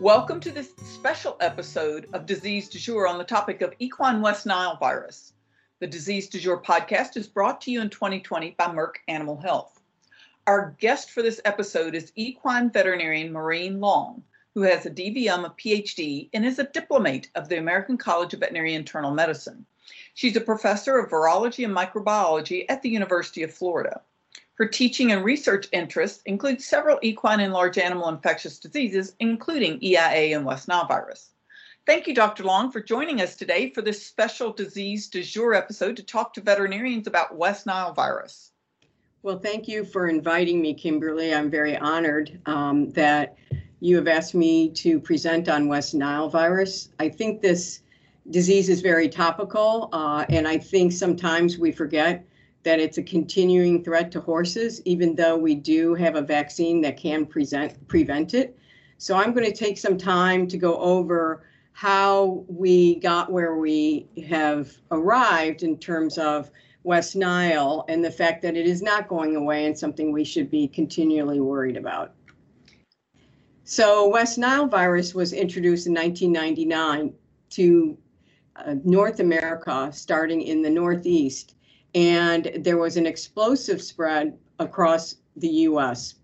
Welcome to this special episode of Disease du Jour on the topic of equine West Nile virus. The Disease du Jour podcast is brought to you in 2020 by Merck Animal Health. Our guest for this episode is equine veterinarian Maureen Long, who has a DVM, a PhD, and is a diplomate of the American College of Veterinary Internal Medicine. She's a professor of virology and microbiology at the University of Florida. Her teaching and research interests include several equine and large animal infectious diseases, including EIA and West Nile virus. Thank you, Dr. Long, for joining us today for this special disease du jour episode to talk to veterinarians about West Nile virus. Well, thank you for inviting me, Kimberly. I'm very honored um, that you have asked me to present on West Nile virus. I think this disease is very topical, uh, and I think sometimes we forget that it's a continuing threat to horses, even though we do have a vaccine that can present, prevent it. So I'm going to take some time to go over how we got where we have arrived in terms of West Nile and the fact that it is not going away and something we should be continually worried about. So West Nile virus was introduced in 1999 to uh, North America, starting in the Northeast, and there was an explosive spread across the U.S.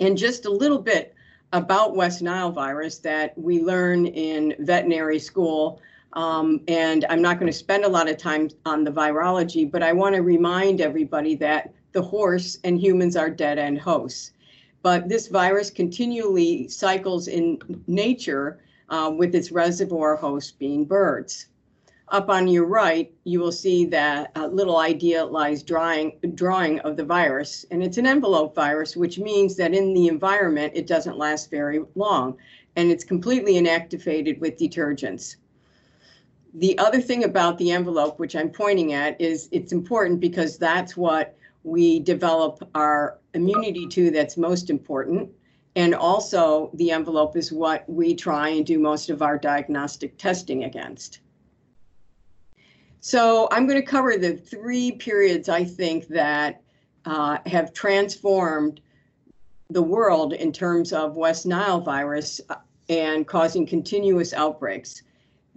And just a little bit about West Nile virus that we learn in veterinary school. Um, and I'm not going to spend a lot of time on the virology, but I want to remind everybody that the horse and humans are dead end hosts but this virus continually cycles in nature uh, with its reservoir host being birds. Up on your right, you will see that uh, little idealized drawing, drawing of the virus, and it's an envelope virus, which means that in the environment, it doesn't last very long, and it's completely inactivated with detergents. The other thing about the envelope, which I'm pointing at, is it's important because that's what we develop our immunity to that's most important. And also, the envelope is what we try and do most of our diagnostic testing against. So, I'm going to cover the three periods I think that uh, have transformed the world in terms of West Nile virus uh, and causing continuous outbreaks.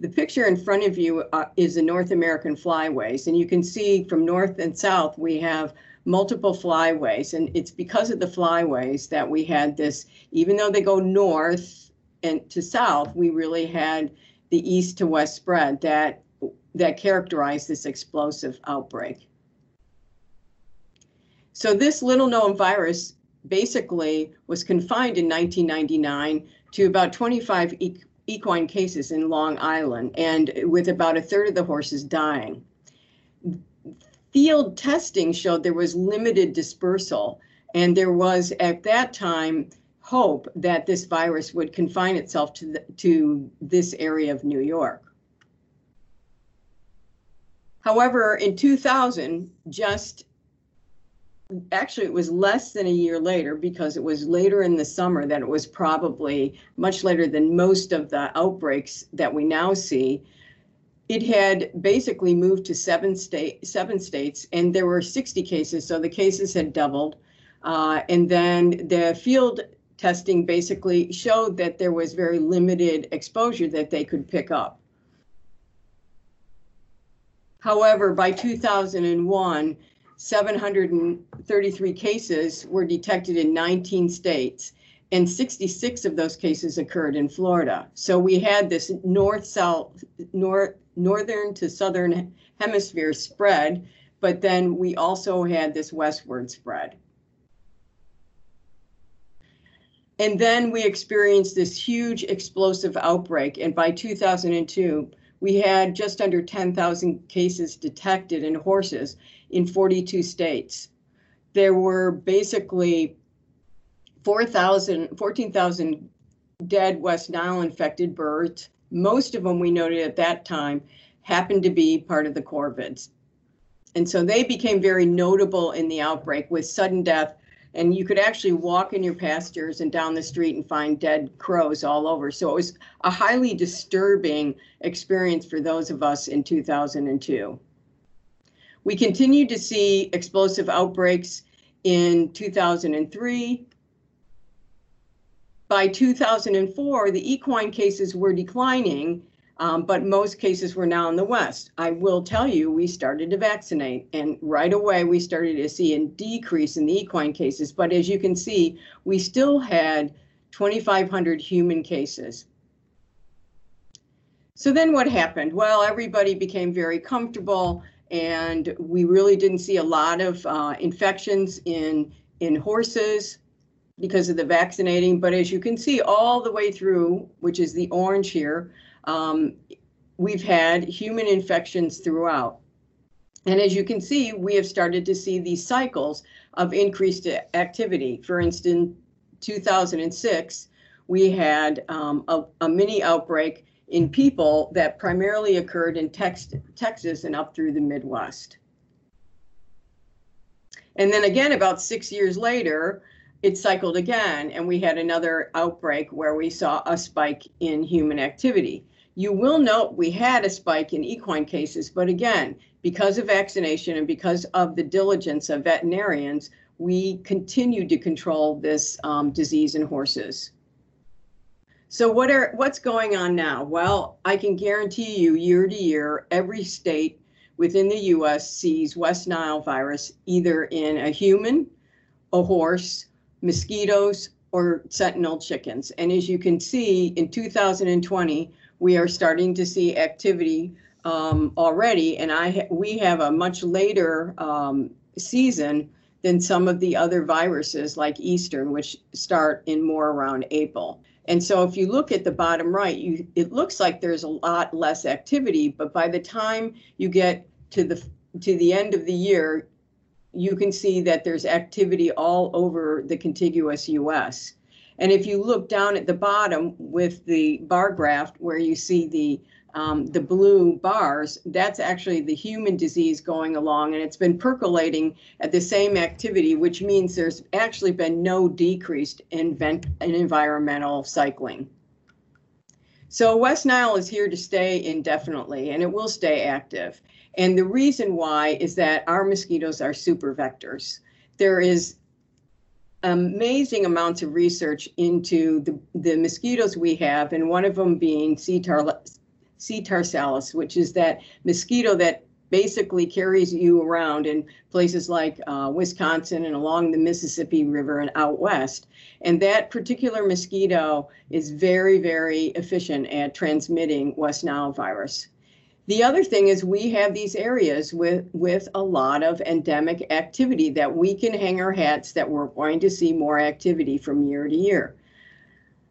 The picture in front of you uh, is the North American flyways, and you can see from north and south we have multiple flyways. And it's because of the flyways that we had this, even though they go north and to south, we really had the east to west spread that that characterized this explosive outbreak. So this little known virus basically was confined in 1999 to about 25 e equine cases in Long Island and with about a third of the horses dying field testing showed there was limited dispersal. And there was at that time hope that this virus would confine itself to, the, to this area of New York. However, in 2000, just actually it was less than a year later because it was later in the summer that it was probably much later than most of the outbreaks that we now see. It had basically moved to seven state seven states and there were 60 cases so the cases had doubled. Uh, and then the field testing basically showed that there was very limited exposure that they could pick up however by 2001 733 cases were detected in 19 states and 66 of those cases occurred in Florida. So we had this north south north northern to southern hemisphere spread, but then we also had this westward spread. And then we experienced this huge explosive outbreak. And by 2002, we had just under 10,000 cases detected in horses in 42 states. There were basically 4,000, 14,000 dead West Nile infected birds, most of them we noted at that time happened to be part of the corvids. And so they became very notable in the outbreak with sudden death. And you could actually walk in your pastures and down the street and find dead crows all over. So it was a highly disturbing experience for those of us in 2002. We continued to see explosive outbreaks in 2003, By 2004, the equine cases were declining, um, but most cases were now in the West. I will tell you, we started to vaccinate, and right away we started to see a decrease in the equine cases. But as you can see, we still had 2,500 human cases. So then what happened? Well, everybody became very comfortable and we really didn't see a lot of uh, infections in, in horses because of the vaccinating. But as you can see all the way through, which is the orange here, um, we've had human infections throughout. And as you can see, we have started to see these cycles of increased activity. For instance, 2006, we had um, a, a, mini outbreak in people that primarily occurred in tex Texas and up through the Midwest. And then again, about six years later, it cycled again, and we had another outbreak where we saw a spike in human activity. You will note we had a spike in equine cases, but again, because of vaccination and because of the diligence of veterinarians, we continued to control this um, disease in horses. So what are what's going on now? Well, I can guarantee you year to year, every state within the US sees West Nile virus either in a human, a horse, mosquitoes, or sentinel chickens. And as you can see, in 2020, we are starting to see activity um, already, and I we have a much later um, season than some of the other viruses like Eastern, which start in more around April. And so if you look at the bottom right, you, it looks like there's a lot less activity, but by the time you get to the to the end of the year, you can see that there's activity all over the contiguous US. And if you look down at the bottom with the bar graph where you see the um, the blue bars, that's actually the human disease going along, and it's been percolating at the same activity, which means there's actually been no decrease in, vent- in environmental cycling. So West Nile is here to stay indefinitely, and it will stay active. And the reason why is that our mosquitoes are super vectors. There is amazing amounts of research into the, the mosquitoes we have, and one of them being C. Tar- C. tarsalis, which is that mosquito that basically carries you around in places like uh, Wisconsin and along the Mississippi River and out west. And that particular mosquito is very, very efficient at transmitting West Nile virus. The other thing is we have these areas with, with a lot of endemic activity that we can hang our hats that we're going to see more activity from year to year.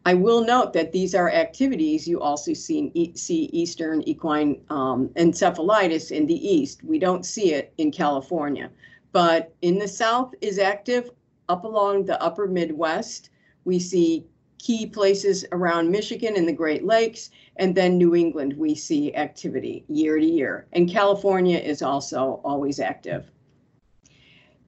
I will note that these are activities you also see, see Eastern equine um, encephalitis in the East. We don't see it in California, but in the South is active up along the upper Midwest. We see key places around Michigan and the Great Lakes, and then New England, we see activity year to year. And California is also always active.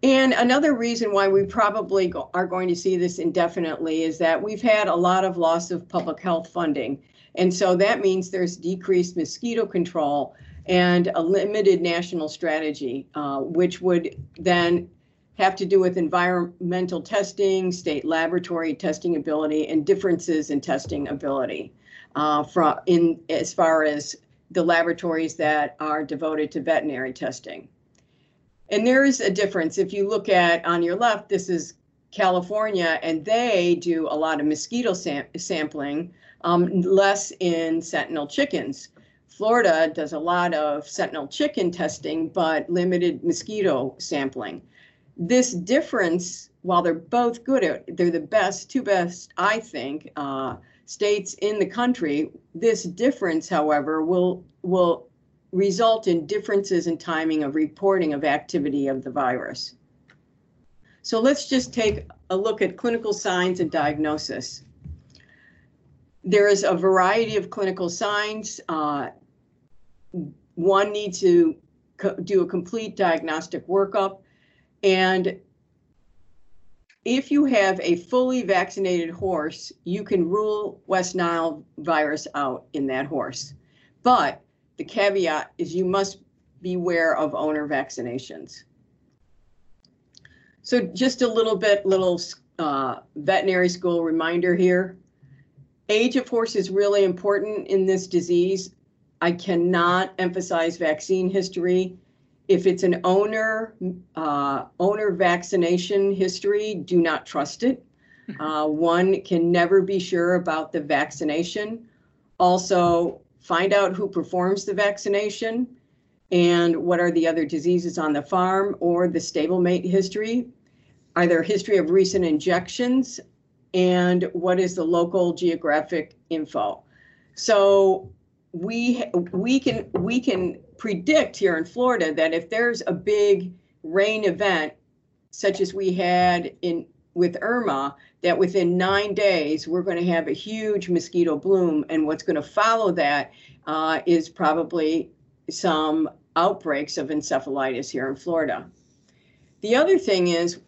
And another reason why we probably go, are going to see this indefinitely is that we've had a lot of loss of public health funding. And so that means there's decreased mosquito control and a limited national strategy, uh, which would then have to do with environmental testing, state laboratory testing ability, and differences in testing ability uh, from in as far as the laboratories that are devoted to veterinary testing. And there is a difference. If you look at on your left, this is California, and they do a lot of mosquito sam- sampling, um, less in sentinel chickens. Florida does a lot of sentinel chicken testing, but limited mosquito sampling this difference, while they're both good, at, they're the best, two best, I think, uh, states in the country. This difference, however, will will result in differences in timing of reporting of activity of the virus. So let's just take a look at clinical signs and diagnosis. There is a variety of clinical signs. Uh, one needs to do a complete diagnostic workup. And if you have a fully vaccinated horse, you can rule West Nile virus out in that horse. But the caveat is you must beware of owner vaccinations. So just a little bit, little uh, veterinary school reminder here. Age of horse is really important in this disease. I cannot emphasize vaccine history. If it's an owner uh, owner vaccination history, do not trust it. Uh, one can never be sure about the vaccination. Also, find out who performs the vaccination and what are the other diseases on the farm or the stablemate history. Are there history of recent injections? And what is the local geographic info? So we we can we can predict here in Florida that if there's a big rain event such as we had in with Irma, that within nine days we're going to have a huge mosquito bloom, and what's going to follow that uh, is probably some outbreaks of encephalitis here in Florida. The other thing is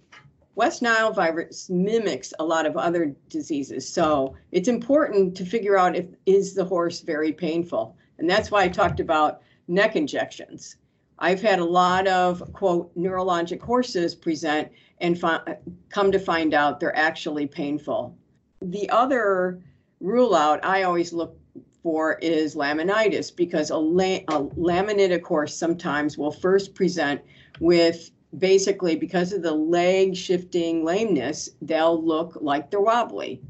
West Nile virus mimics a lot of other diseases. So it's important to figure out if is the horse very painful. And that's why I talked about neck injections. I've had a lot of quote neurologic horses present and fi- come to find out they're actually painful. The other rule out I always look for is laminitis because a, la- a laminitic horse sometimes will first present with basically because of the leg shifting lameness, they'll look like they're wobbly.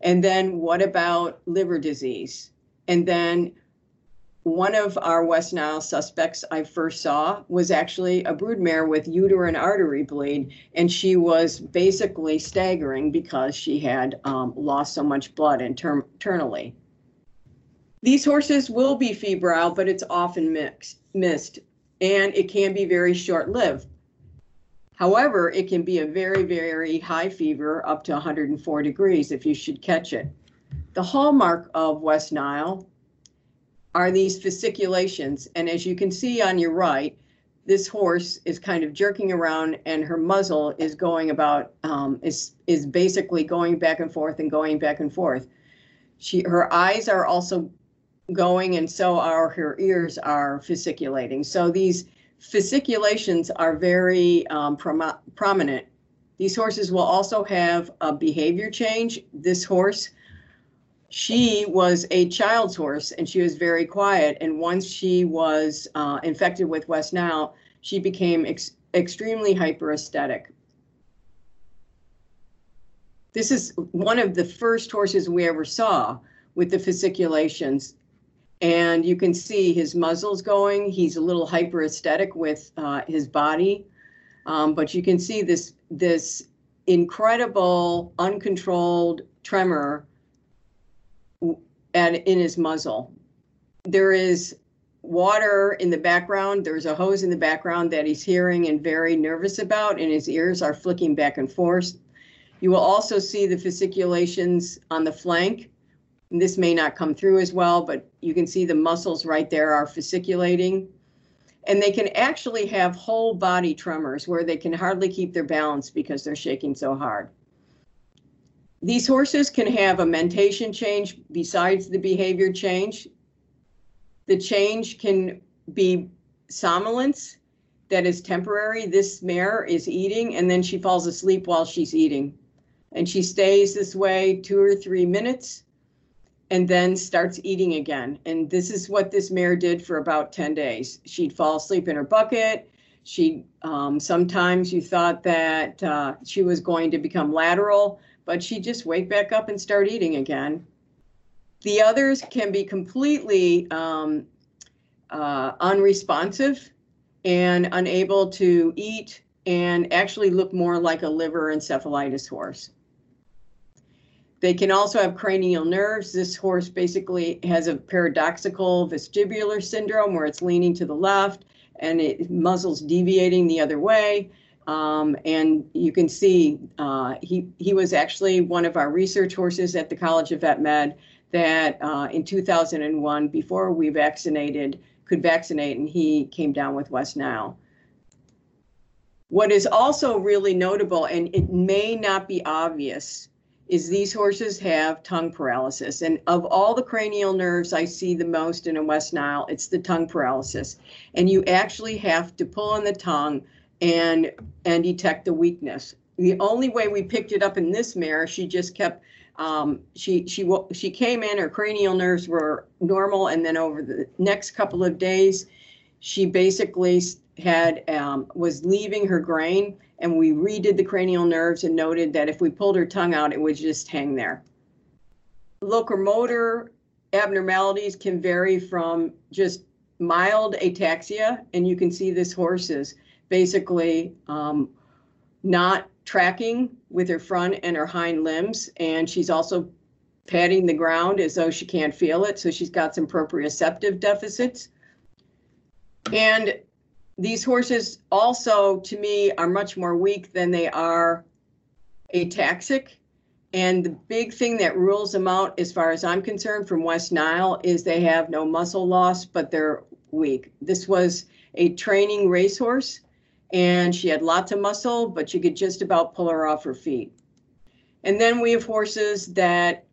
And then what about liver disease? And then one of our West Nile suspects I first saw was actually a broodmare with uterine artery bleed, and she was basically staggering because she had um, lost so much blood inter- internally. These horses will be febrile, but it's often mixed, missed, and it can be very short lived. However, it can be a very, very high fever up to 104 degrees if you should catch it. The hallmark of West Nile are these fasciculations. And as you can see on your right, this horse is kind of jerking around and her muzzle is going about, um, is, is basically going back and forth and going back and forth. She, her eyes are also going and so are her ears are fasciculating. So these fasciculations are very um, prom- prominent. These horses will also have a behavior change. This horse, she was a child's horse and she was very quiet. And once she was uh, infected with West Nile, she became ex- extremely hyperesthetic. This is one of the first horses we ever saw with the fasciculations and you can see his muzzle's going. He's a little hyperesthetic with uh, his body, um, but you can see this this incredible uncontrolled tremor at in his muzzle. There is water in the background. There's a hose in the background that he's hearing and very nervous about, and his ears are flicking back and forth. You will also see the fasciculations on the flank this may not come through as well, but you can see the muscles right there are fasciculating. And they can actually have whole body tremors where they can hardly keep their balance because they're shaking so hard. These horses can have a mentation change besides the behavior change. The change can be somnolence that is temporary. This mare is eating and then she falls asleep while she's eating. And she stays this way two or three minutes and then starts eating again. And this is what this mare did for about 10 days. She'd fall asleep in her bucket. She um, sometimes you thought that uh, she was going to become lateral, but she'd just wake back up and start eating again. The others can be completely um, uh, unresponsive and unable to eat and actually look more like a liver encephalitis horse. They can also have cranial nerves. This horse basically has a paradoxical vestibular syndrome where it's leaning to the left and it muzzle's deviating the other way. Um, and you can see uh, he, he was actually one of our research horses at the College of Vet Med that uh, in 2001, before we vaccinated, could vaccinate, and he came down with West Nile. What is also really notable, and it may not be obvious is these horses have tongue paralysis. And of all the cranial nerves I see the most in a West Nile, it's the tongue paralysis. And you actually have to pull on the tongue and and detect the weakness. the only way we picked it up in this mare, she just kept um, she she she came in. Her cranial nerves were normal, and then over the next couple of days, she basically had um, was leaving her grain, and we redid the cranial nerves and noted that if we pulled her tongue out, it would just hang there. Locomotor abnormalities can vary from just mild ataxia, and you can see this horse is basically um, not tracking with her front and her hind limbs, and she's also patting the ground as though she can't feel it. So she's got some proprioceptive deficits. And these horses also, to me, are much more weak than they are ataxic. And the big thing that rules them out, as far as I'm concerned, from West Nile is they have no muscle loss, but they're weak. This was a training racehorse and she had lots of muscle, but you could just about pull her off her feet. And then we have horses that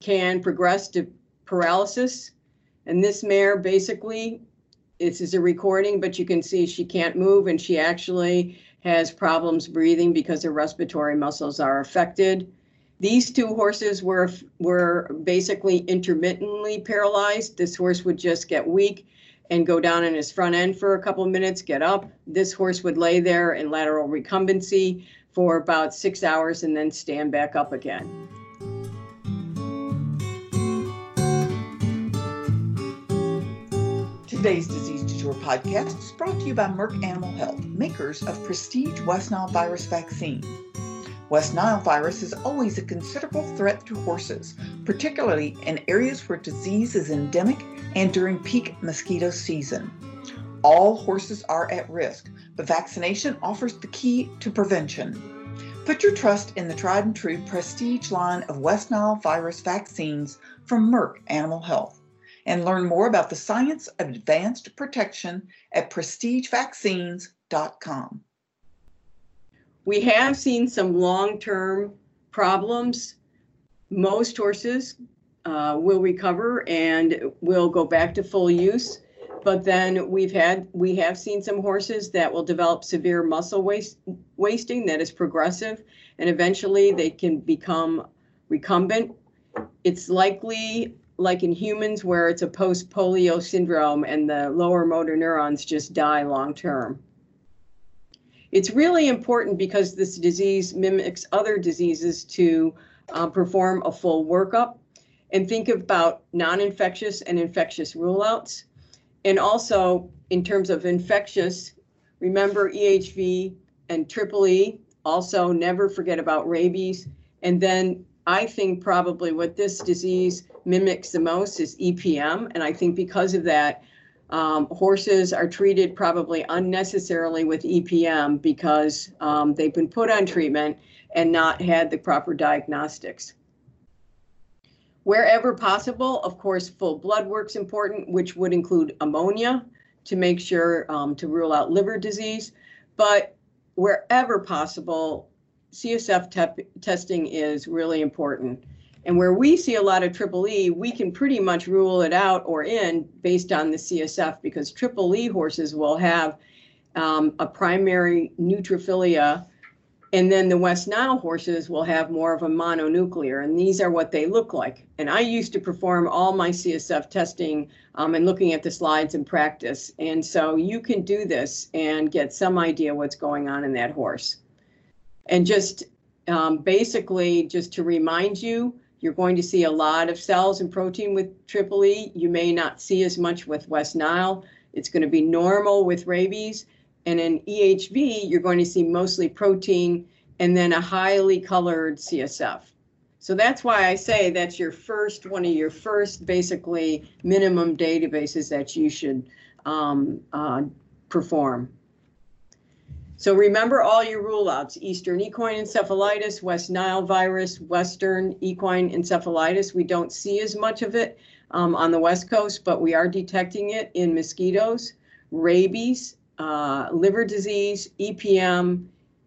can progress to paralysis. And this mare basically, this is a recording, but you can see she can't move and she actually has problems breathing because her respiratory muscles are affected. These two horses were were basically intermittently paralyzed. This horse would just get weak and go down in his front end for a couple of minutes, get up. This horse would lay there in lateral recumbency for about six hours and then stand back up again. Today's Disease Du Jour podcast is brought to you by Merck Animal Health, makers of Prestige West Nile virus vaccine. West Nile virus is always a considerable threat to horses, particularly in areas where disease is endemic and during peak mosquito season. All horses are at risk, but vaccination offers the key to prevention. Put your trust in the tried and true prestige line of West Nile virus vaccines from Merck Animal Health and learn more about the science of advanced protection at prestigevaccines.com. We have seen some long term problems. Most horses uh, will recover and will go back to full use. But then we've had we have seen some horses that will develop severe muscle waste, wasting that is progressive, and eventually they can become recumbent. It's likely like in humans where it's a post polio syndrome and the lower motor neurons just die long term. It's really important because this disease mimics other diseases to uh, perform a full workup and think about non-infectious and infectious rule-outs. And also in terms of infectious, remember EHV and triple E. Also never forget about rabies. And then I think probably what this disease mimics the most is EPM. And I think because of that, um, horses are treated probably unnecessarily with EPM because um, they've been put on treatment and not had the proper diagnostics. Wherever possible, of course, full blood work's important, which would include ammonia to make sure um, to rule out liver disease. But wherever possible, CSF te testing is really important. And where we see a lot of triple E, we can pretty much rule it out or in based on the CSF because triple E horses will have um, a primary neutrophilia and then the West Nile horses will have more of a mononuclear, and these are what they look like. And I used to perform all my CSF testing um, and looking at the slides in practice. And so you can do this and get some idea what's going on in that horse. And just um, basically, just to remind you, you're going to see a lot of cells and protein with triple E. You may not see as much with West Nile. It's going to be normal with rabies. And in EHV, you're going to see mostly protein and then a highly colored CSF. So that's why I say that's your first, one of your first basically minimum databases that you should um, uh, perform. So remember all your rule outs, Eastern equine encephalitis, West Nile virus, Western equine encephalitis. We don't see as much of it um, on the West Coast, but we are detecting it in mosquitoes, rabies, uh, liver disease, EPM,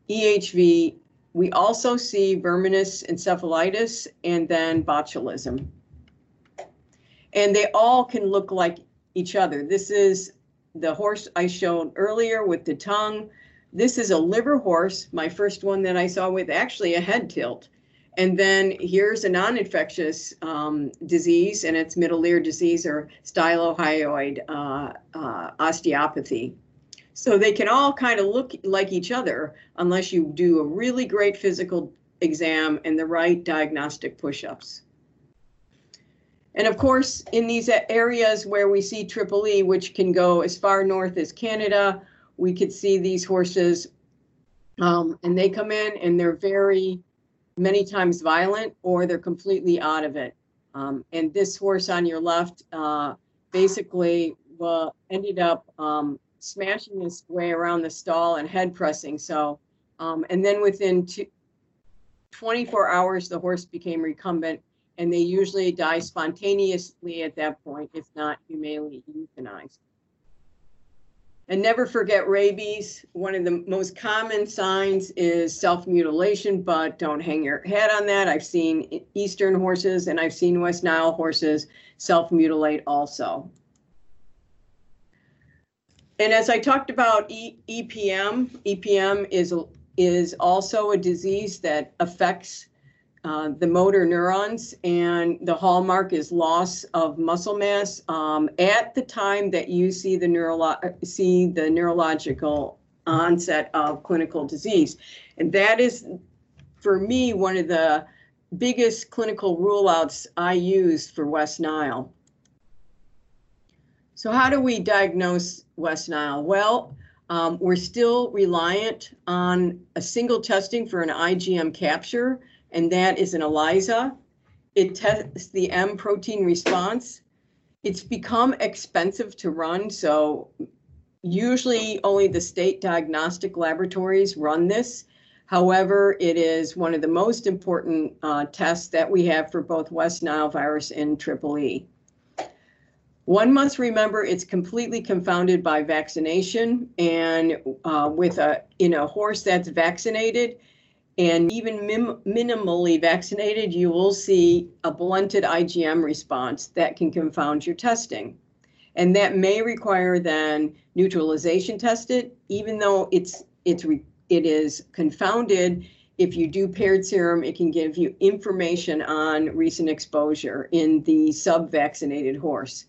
EHV. We also see verminous encephalitis and then botulism. And they all can look like each other. This is the horse I showed earlier with the tongue. This is a liver horse, my first one that I saw with actually a head tilt. And then here's a non-infectious um, disease, and it's middle ear disease or stylohyoid uh, uh, osteopathy. So they can all kind of look like each other unless you do a really great physical exam and the right diagnostic push-ups. And of course, in these areas where we see triple E, which can go as far north as Canada, we could see these horses um, and they come in and they're very many times violent or they're completely out of it. Um, and this horse on your left uh, basically ended up um, smashing his way around the stall and head pressing. So, um, and then within two, 24 hours, the horse became recumbent and they usually die spontaneously at that point, if not humanely euthanized. And never forget rabies. One of the most common signs is self mutilation, but don't hang your head on that. I've seen Eastern horses and I've seen West Nile horses self mutilate also. And as I talked about e EPM, EPM is, is also a disease that affects uh, the motor neurons, and the hallmark is loss of muscle mass um, at the time that you see the neurolo- see the neurological onset of clinical disease, and that is, for me, one of the biggest clinical rule outs I use for West Nile. So, how do we diagnose West Nile? Well, um, we're still reliant on a single testing for an IgM capture and that is an ELISA. It tests the M protein response. It's become expensive to run, so usually only the state diagnostic laboratories run this. However, it is one of the most important uh, tests that we have for both West Nile virus and Triple E. One must remember it's completely confounded by vaccination, and uh, with a in a horse that's vaccinated, and even mim- minimally vaccinated, you will see a blunted IgM response that can confound your testing. And that may require then neutralization tested, even though it's it's re- it is confounded. If you do paired serum, it can give you information on recent exposure in the sub-vaccinated horse.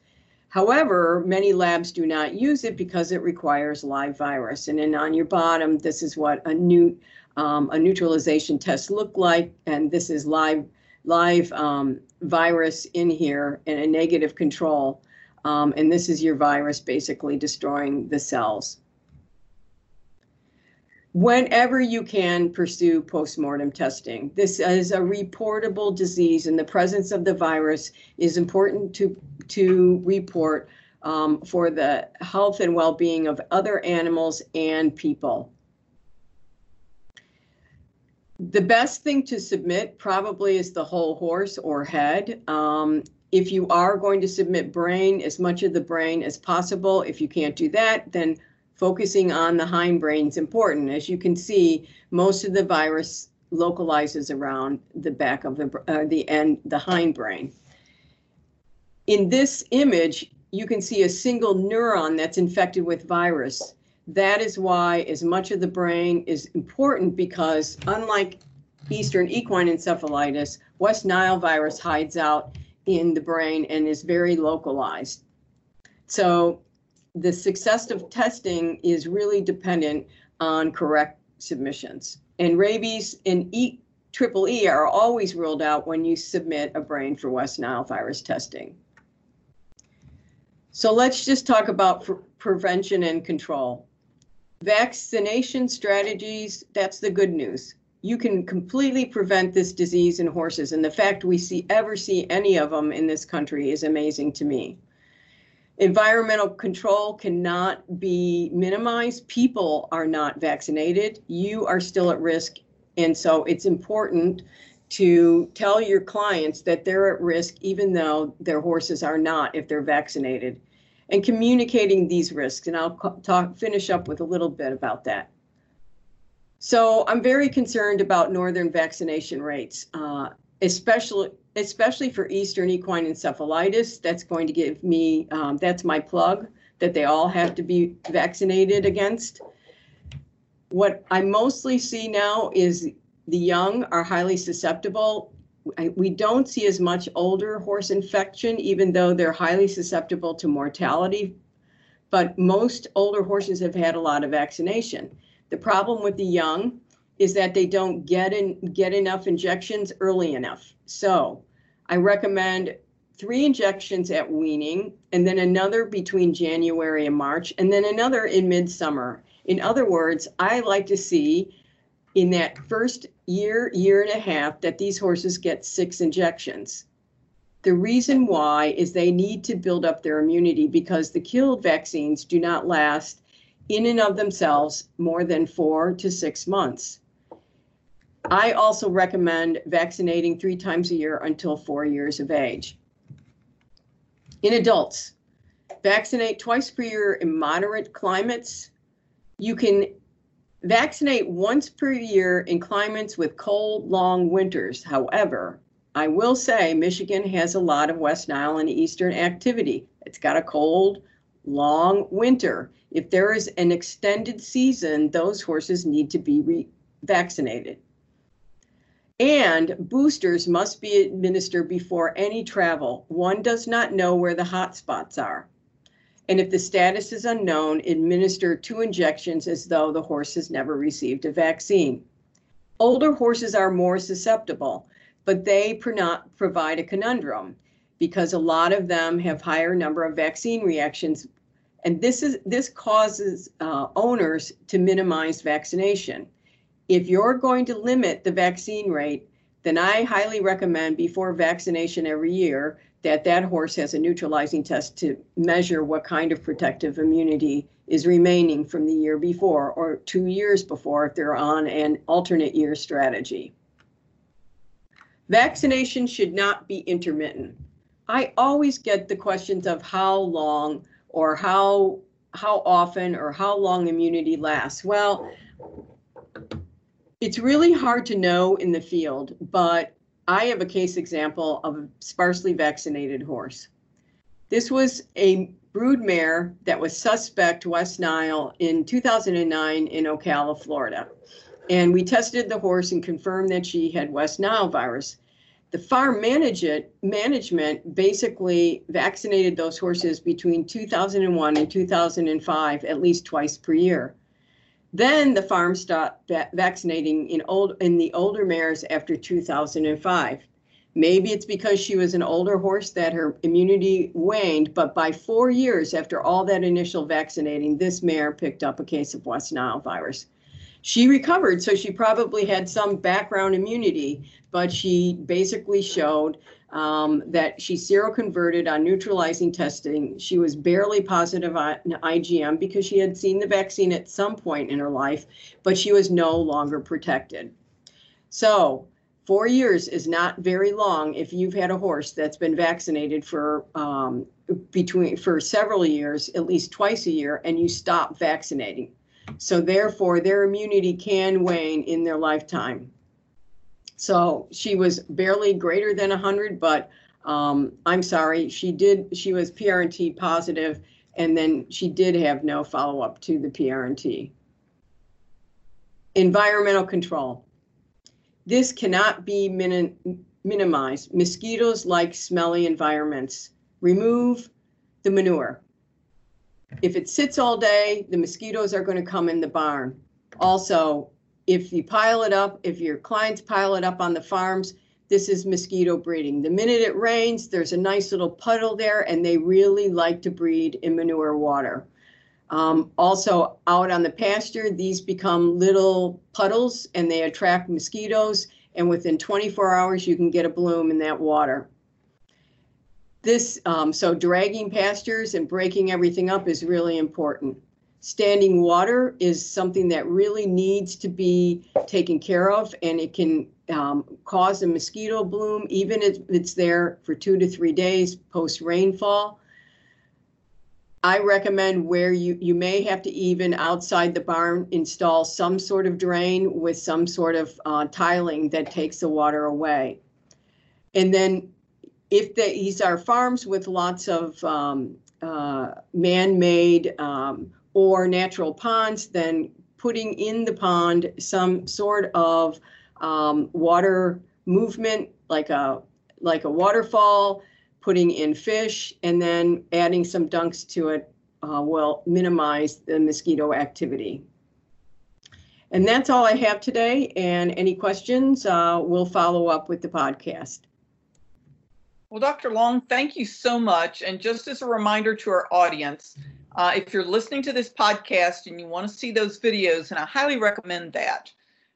However, many labs do not use it because it requires live virus. And then on your bottom, this is what a new um, a neutralization test look like. And this is live, live um, virus in here and a negative control. Um, and this is your virus basically destroying the cells. Whenever you can pursue postmortem testing. This is a reportable disease and the presence of the virus is important to, to report um, for the health and well-being of other animals and people. The best thing to submit probably is the whole horse or head. Um, if you are going to submit brain, as much of the brain as possible. If you can't do that, then focusing on the hindbrain is important. As you can see, most of the virus localizes around the back of the uh, the end, the hindbrain. In this image, you can see a single neuron that's infected with virus. That is why as much of the brain is important because unlike Eastern equine encephalitis, West Nile virus hides out in the brain and is very localized. So the success of testing is really dependent on correct submissions. And rabies and E triple E are always ruled out when you submit a brain for West Nile virus testing. So let's just talk about prevention and control. Vaccination strategies, that's the good news. You can completely prevent this disease in horses. And the fact we see ever see any of them in this country is amazing to me. Environmental control cannot be minimized. People are not vaccinated. You are still at risk. And so it's important to tell your clients that they're at risk even though their horses are not if they're vaccinated and communicating these risks. And I'll talk, finish up with a little bit about that. So I'm very concerned about northern vaccination rates, uh, especially especially for eastern equine encephalitis. That's going to give me um, that's my plug that they all have to be vaccinated against. What I mostly see now is the young are highly susceptible. We don't see as much older horse infection, even though they're highly susceptible to mortality. But most older horses have had a lot of vaccination. The problem with the young is that they don't get in, get enough injections early enough. So I recommend three injections at weaning and then another between January and March and then another in midsummer. In other words, I like to see in that first year, year and a half that these horses get six injections. The reason why is they need to build up their immunity because the killed vaccines do not last in and of themselves more than four to six months. I also recommend vaccinating three times a year until four years of age. In adults, vaccinate twice per year in moderate climates. You can vaccinate once per year in climates with cold, long winters. However, I will say Michigan has a lot of West Nile and Eastern activity. It's got a cold, long winter. If there is an extended season, those horses need to be re- vaccinated. And boosters must be administered before any travel. One does not know where the hot spots are. And if the status is unknown, administer two injections as though the horse has never received a vaccine. Older horses are more susceptible, but they provide a conundrum because a lot of them have higher number of vaccine reactions. And this is this causes uh, owners to minimize vaccination if you're going to limit the vaccine rate, then I highly recommend before vaccination every year that that horse has a neutralizing test to measure what kind of protective immunity is remaining from the year before or two years before if they're on an alternate year strategy. Vaccination should not be intermittent. I always get the questions of how long or how how often or how long immunity lasts. Well, it's really hard to know in the field, but I have a case example of a sparsely vaccinated horse. This was a brood mare that was suspect West Nile in 2009 in Ocala, Florida. And we tested the horse and confirmed that she had West Nile virus. The farm manage it, management basically vaccinated those horses between 2001 and 2005 at least twice per year. Then the farm stopped va- vaccinating in old in the older mares after 2005. Maybe it's because she was an older horse that her immunity waned, but by four years after all that initial vaccinating, this mare picked up a case of West Nile virus. She recovered, so she probably had some background immunity, but she basically showed um, that she seroconverted on neutralizing testing. She was barely positive on IgM because she had seen the vaccine at some point in her life, but she was no longer protected. So, four years is not very long if you've had a horse that's been vaccinated for um, between for several years, at least twice a year, and you stop vaccinating. So, therefore, their immunity can wane in their lifetime. So she was barely greater than 100, but um, I'm sorry, she did, she was PRNT positive, and then she did have no follow-up to the PRNT. Environmental control. This cannot be minim minimized. Mosquitoes like smelly environments. Remove the manure. If it sits all day, the mosquitoes are going to come in the barn. Also, if you pile it up, if your clients pile it up on the farms, this is mosquito breeding. The minute it rains, there's a nice little puddle there, and they really like to breed in manure water. Um, also, out on the pasture, these become little puddles and they attract mosquitoes. And within 24 hours, you can get a bloom in that water. This, um, so dragging pastures and breaking everything up is really important standing water is something that really needs to be taken care of and it can um, cause a mosquito bloom even if it's there for two to three days post rainfall i recommend where you you may have to even outside the barn install some sort of drain with some sort of uh, tiling that takes the water away. And then if the, these are farms with lots of um, uh, man-made um, or natural ponds, then putting in the pond some sort of um, water movement, like a like a waterfall, putting in fish, and then adding some dunks to it uh, will minimize the mosquito activity. And that's all I have today. And any questions, uh, we'll follow up with the podcast. Well, Dr. Long, thank you so much. And just as a reminder to our audience, uh, if you're listening to this podcast and you want to see those videos, and I highly recommend that,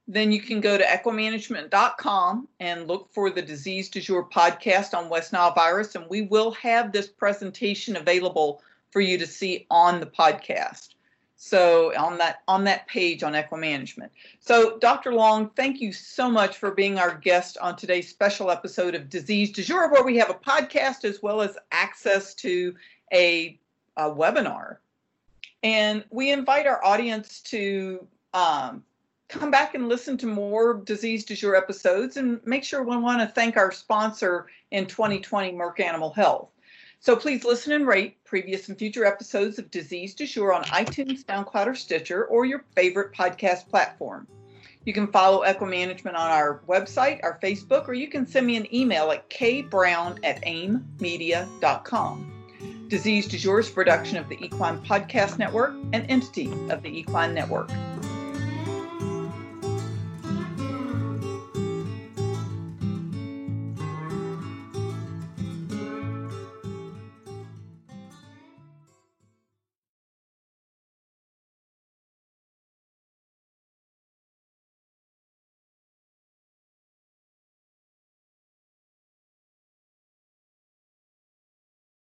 then you can go to equimanagement.com and look for the Disease du Jour podcast on West Nile virus, and we will have this presentation available for you to see on the podcast. So on that on that page on Equimanagement. So Dr. Long, thank you so much for being our guest on today's special episode of Disease du Jour, where we have a podcast as well as access to a, a webinar. And we invite our audience to um, come back and listen to more Disease du Jour episodes and make sure we want to thank our sponsor in 2020, Merck Animal Health. So please listen and rate previous and future episodes of Disease du Jour on iTunes, SoundCloud, or Stitcher, or your favorite podcast platform. You can follow echo Equimanagement on our website, our Facebook, or you can send me an email at kbrown at aimmedia.com. Disease du Jour is production of the Equine Podcast Network, an entity of the Equine Network.